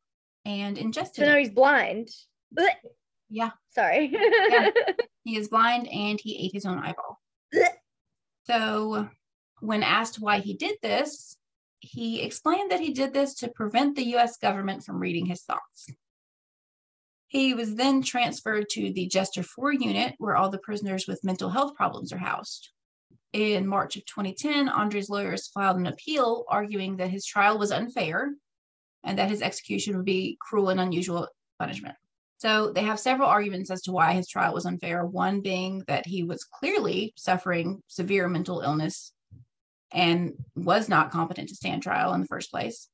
and ingested So now it. he's blind. Yeah, Sorry. he is blind and he ate his own eyeball. So when asked why he did this, he explained that he did this to prevent the US government from reading his thoughts. He was then transferred to the Jester 4 unit where all the prisoners with mental health problems are housed. In March of 2010, Andre's lawyers filed an appeal arguing that his trial was unfair and that his execution would be cruel and unusual punishment. So they have several arguments as to why his trial was unfair. One being that he was clearly suffering severe mental illness and was not competent to stand trial in the first place.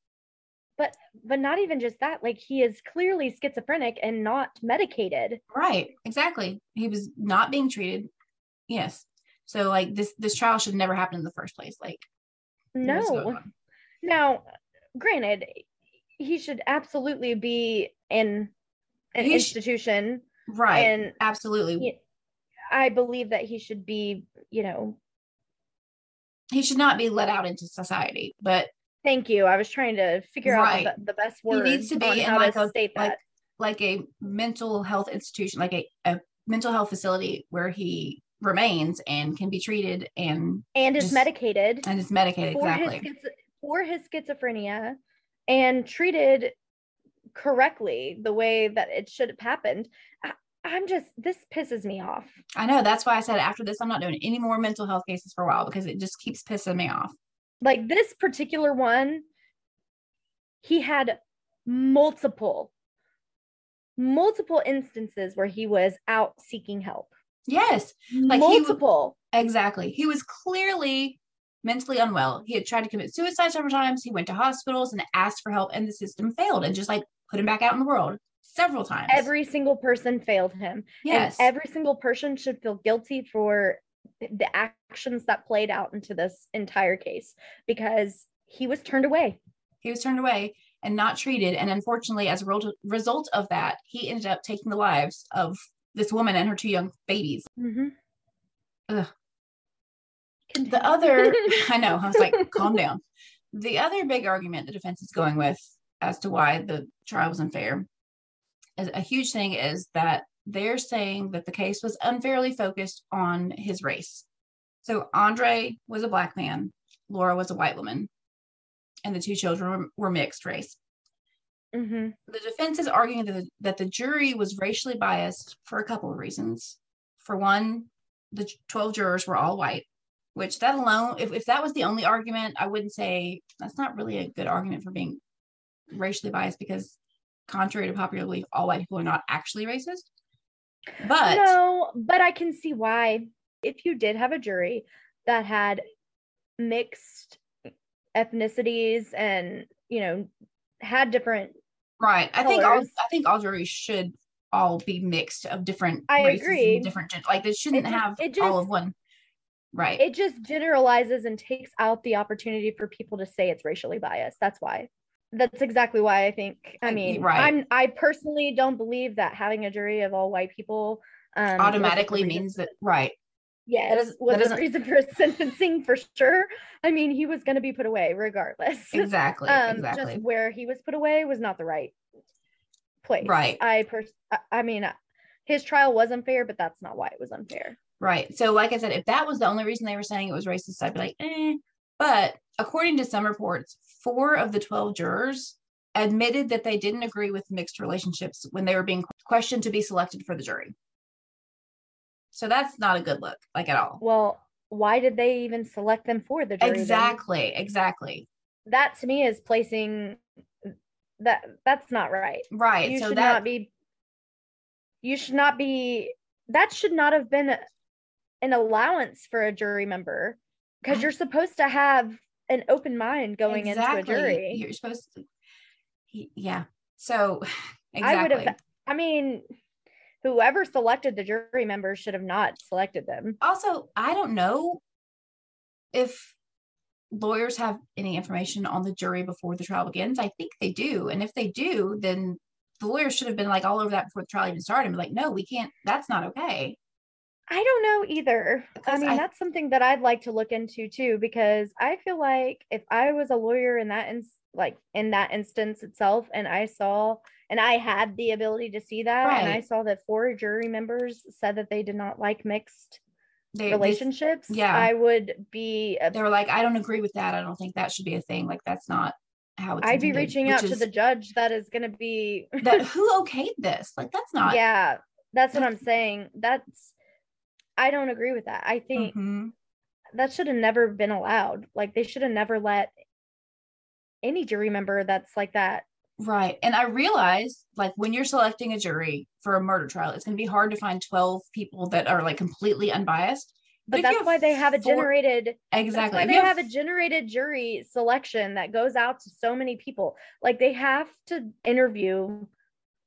but but not even just that. Like he is clearly schizophrenic and not medicated. Right, exactly. He was not being treated. Yes. So like this this trial should never happen in the first place. Like what is going No. Now, granted, he should absolutely be in an He sh- institution, Right. and absolutely. he- I believe that he should be, you know. He should not be let out into society, but Thank you. I was trying to figure Right. out the, the best he needs to be in like a state that. like like a mental health institution, like a, a mental health facility where he remains and can be treated and and is medicated and is medicated for exactly. his schizo- for his schizophrenia and treated correctly the way that it should have happened. I, I'm just this pisses me off. I know that's why I said after this I'm not doing any more mental health cases for a while because it just keeps pissing me off. Like this particular one, he had multiple, multiple instances where he was out seeking help. Yes, Like, he w- multiple. exactly. He was clearly mentally unwell. He had tried to commit suicide several times. He went to hospitals and asked for help, and the system failed and just like put him back out in the world several times. Every single person failed him. yes, And every single person should feel guilty for the actions that played out into this entire case because he was turned away. he was turned away and not treated. And unfortunately, as a result of that, he ended up taking the lives of this woman and her two young babies. Mm-hmm. Ugh. The other, I know, I was like, calm down. The other big argument the defense is going with as to why the trial was unfair is a huge thing is that they're saying that the case was unfairly focused on his race. So Andre was a black man, Laura was a white woman, and the two children were, were mixed race. Hmm The defense is arguing that the, that the jury was racially biased for a couple of reasons. For one, the 12 jurors were all white, which that alone, if, if that was the only argument, I wouldn't say that's not really a good argument for being racially biased because, contrary to popular belief, all white people are not actually racist. But no, but I can see why. If you did have a jury that had mixed ethnicities and, you know, had different right, I think all. I think all juries should all be mixed of different I races agree. and different gen- like they shouldn't just- have it all of one. Right. it just generalizes and takes out the opportunity for people to say it's racially biased. That's why. That's exactly why I think. I mean, right. I'm I personally don't believe that having a jury of all white people um, automatically means that right was that the reason for sentencing for sure. I mean, he was going to be put away regardless. exactly um, exactly just where he was put away was not the right place. Right. I pers- I, mean, his trial was unfair, but that's not why it was unfair. right so like i said if that was the only reason they were saying it was racist i'd be like eh. but according to some reports four of the 12 jurors admitted that they didn't agree with mixed relationships when they were being questioned to be selected for the jury so that's not a good look like at all Well, why did they even select them for the jury? then? exactly exactly that to me is placing that that's not right. right you so should that not be you should not be that should not have been an allowance for a jury member because you're supposed to have an open mind going into a jury. you're supposed to yeah so exactly. I would have I mean whoever selected the jury members should have not selected them. also i don't know if lawyers have any information on the jury before the trial begins i think they do and if they do then the lawyer should have been like all over that before the trial even started and be like, no, we can't, that's not okay. I don't know either. I mean, I- that's something that I'd like to look into too, because I feel like if I was a lawyer in that ins- like in that instance itself, and I saw and I had the ability to see that, and I saw that four jury members said that they did not like mixed They, they, relationships, yeah. I would be uh, they were like, I don't agree with that. I don't think that should be a thing. Like that's not how it's I'd be reaching out to the judge that is going to be that who okayed this? Like that's not yeah, that's what I'm saying. That's I don't agree with that. I think Mhm. that should have never been allowed. Like they should have never let any jury member that's like that. Right. And I realize like when you're selecting a jury for a murder trial, it's gonna be hard to find 12 people that are like completely unbiased. But you that's why they have a four- generated Exactly. they you have a generated jury selection that goes out to so many people. Like they have to interview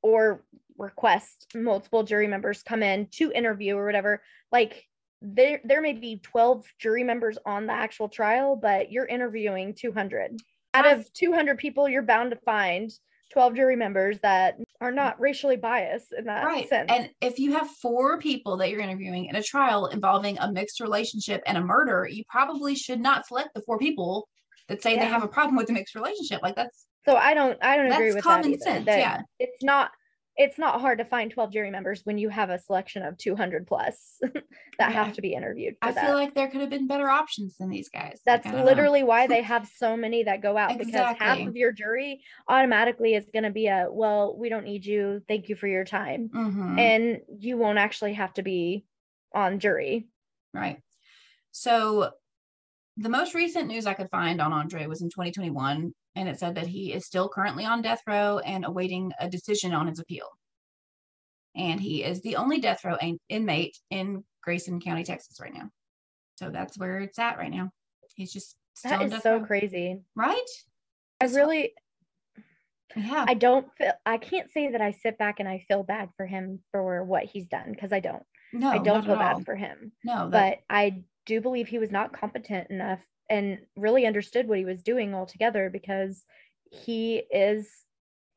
or request multiple jury members come in to interview or whatever. Like there there may be 12 jury members on the actual trial, but you're interviewing 200. Out of 200 people, you're bound to find 12 jury members that are not racially biased in that right. sense. And if you have four people that you're interviewing in a trial involving a mixed relationship and a murder, you probably should not select the four people that say they have a problem with the mixed relationship. Like that's so I don't I don't agree with common that sense. that yeah. it's not it's not hard to find 12 jury members when you have a selection of 200 plus that Yeah, have to be interviewed I that. feel like there could have been better options than these guys. That's I don't know. literally why they have so many that go out because half of your jury automatically is going to be a well, we don't need you. Thank you for your time. Mhm. And you won't actually have to be on jury. Right. So the most recent news I could find on Andre was in 2021, and it said that he is still currently on death row and awaiting a decision on his appeal. And he is the only death row in- inmate in Grayson County, Texas, right now. So that's where it's at right now. He's just still That is so row. crazy. right? I really Yeah. I don't feel I can't say that I sit back and I feel bad for him for what he's done because I don't. no, I don't feel bad for him. No, that, but I do believe he was not competent enough and really understood what he was doing altogether because he is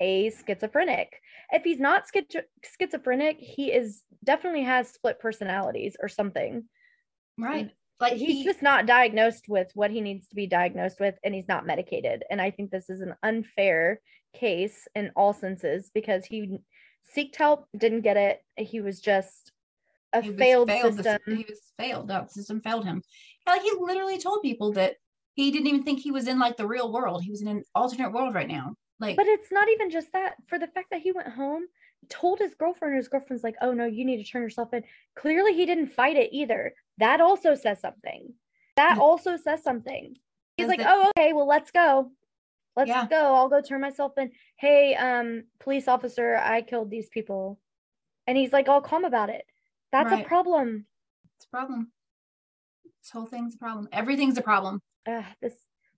a schizophrenic. If he's not schizo- schizophrenic, he is definitely has split personalities or something. right. Like He's he, just not diagnosed with what he needs to be diagnosed with and he's not medicated. And I think this is an unfair case in all senses because he seeked help, didn't get it. He was just a failed, failed system. sy- he was failed. The system failed him. Like he literally told people that he didn't even think he was in like the real world. He was in an alternate world right now. Like, But it's not even just that. For the fact that he went home, told his girlfriend, his girlfriend's like, "Oh no, you need to turn yourself in." Clearly, he didn't fight it either. That also says something. That also says something. He's like, that- "Oh, okay, well, let's go. Let's Yeah. go. I'll go turn myself in." Hey, um, police officer, I killed these people, and he's like all calm about it. That's Right. a problem. it's a problem. This whole thing's a problem. Everything's a problem. Ugh, this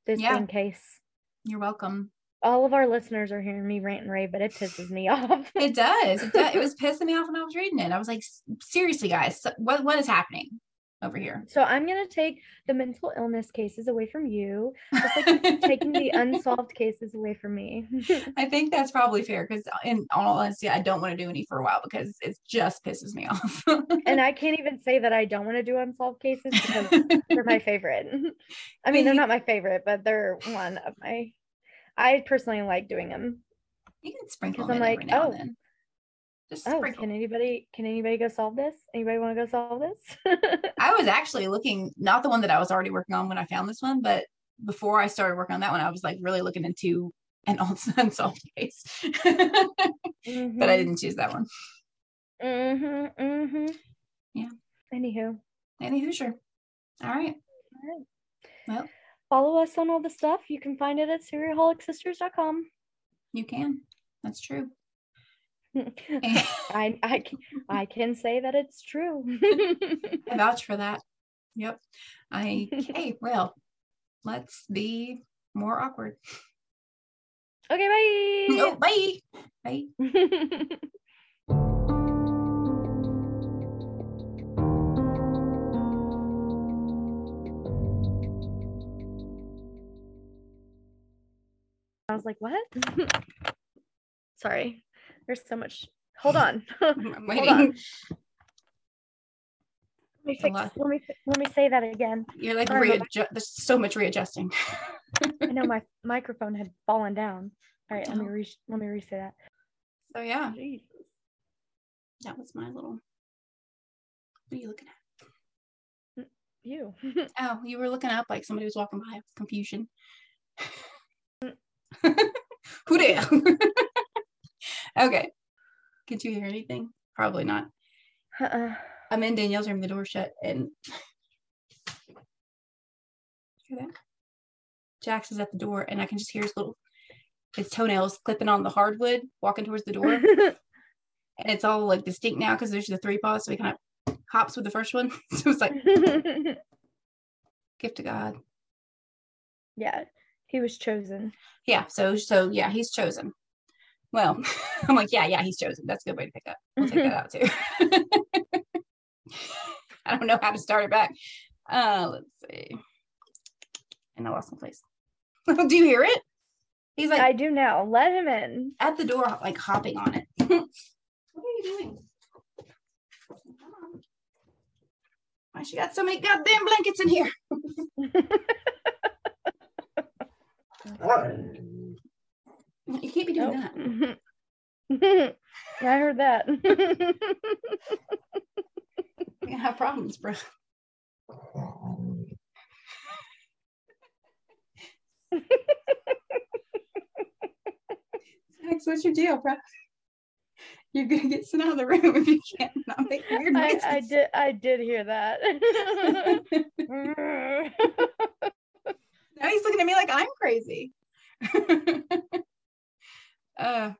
this Yeah. case. You're welcome. All of our listeners are hearing me rant and rave, but it pisses me off. It does. It, does. it was pissing me off when I was reading it. I was like, seriously, guys, what what is happening over here? So I'm gonna take the mental illness cases away from you, just like you're taking the unsolved cases away from me. I think that's probably fair because, in all honesty, I don't want to do any for a while because it just pisses me off. and I can't even say that I don't want to do unsolved cases because they're my favorite. I mean, they're not my favorite, but they're one of my. I personally like doing them. You can sprinkle them I'm like, every now oh. and then. Just Oh, sprinkle. can anybody can anybody go solve this? Anybody want to go solve this? I was actually looking, not the one that I was already working on when I found this one, but before I started working on that one, I was like really looking into an old unsolved case. but I didn't choose that one. Mm-hmm. Mm-hmm. Yeah. Anywho, Any Hoosier. All right. Well, follow us on all the stuff. You can find it at serialholicsisters.com. you can. That's true. I I can, I can say that it's true. I vouch for that. Yep. I okay, well, let's be more awkward. okay, bye. Oh, bye. Bye. I was like, what? Sorry. There's so much. Hold on. I'm Hold waiting. on. Let me fix. Let me let me say that again. You're like Sorry, readju- there's so much readjusting. I know my microphone had fallen down. All right, let me Oh. re let me re-say that. So yeah, that was my little. What are you looking at? Mm, you. Oh, you were looking up like somebody was walking by with confusion. Mm. Who there? Okay. Could you hear anything? Probably not. Uh-uh. I'm in Danielle's room, the door shut, and hear that? Jax is at the door, and I can just hear his little his toenails clipping on the hardwood, walking towards the door, and it's all like distinct now because there's the three paws, so he kind of hops with the first one. so it's like gift to God. yeah, he was chosen. Yeah. So so yeah, he's chosen. Well, I'm like, yeah, yeah, he's chosen. That's a good way to pick up. We'll take that out too. I don't know how to start it back. Uh, let's see. And I lost my place. Do you hear it? He's like I do now. Let him in. at the door, like hopping on it. what are you doing? Come on. Why she got so many goddamn blankets in here? You can't be doing that. Nope. yeah, I heard that. You're gonna have problems, bro. Max, what's your deal, bro? You're gonna get sent out of the room if you can't not make weird I. I did I did hear that. now he's looking at me like I'm crazy. Uh,